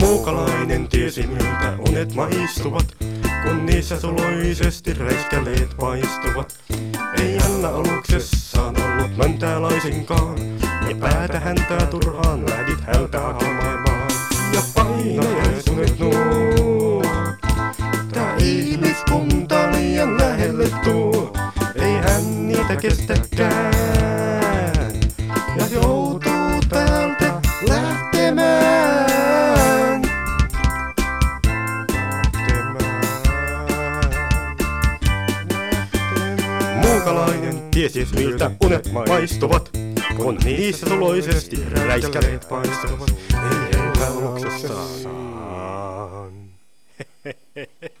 Muukalainen tiesi miltä unet maistuvat, kun niissä suloisesti räiskäleet paistuvat. Ei Anna aluksessaan ollut möntää laisinkaan, ja päätä häntää turhaan lähdit hältää hammaimaan. Ja painajaiset nuo, tää ihmiskunta liian lähelle tuo, ei hän niitä kestäkään. Muukalainen tiesi miltä unet maistuvat, kun niissä suloisesti räiskäleet paistuvat. Ei heillä aluksessaan.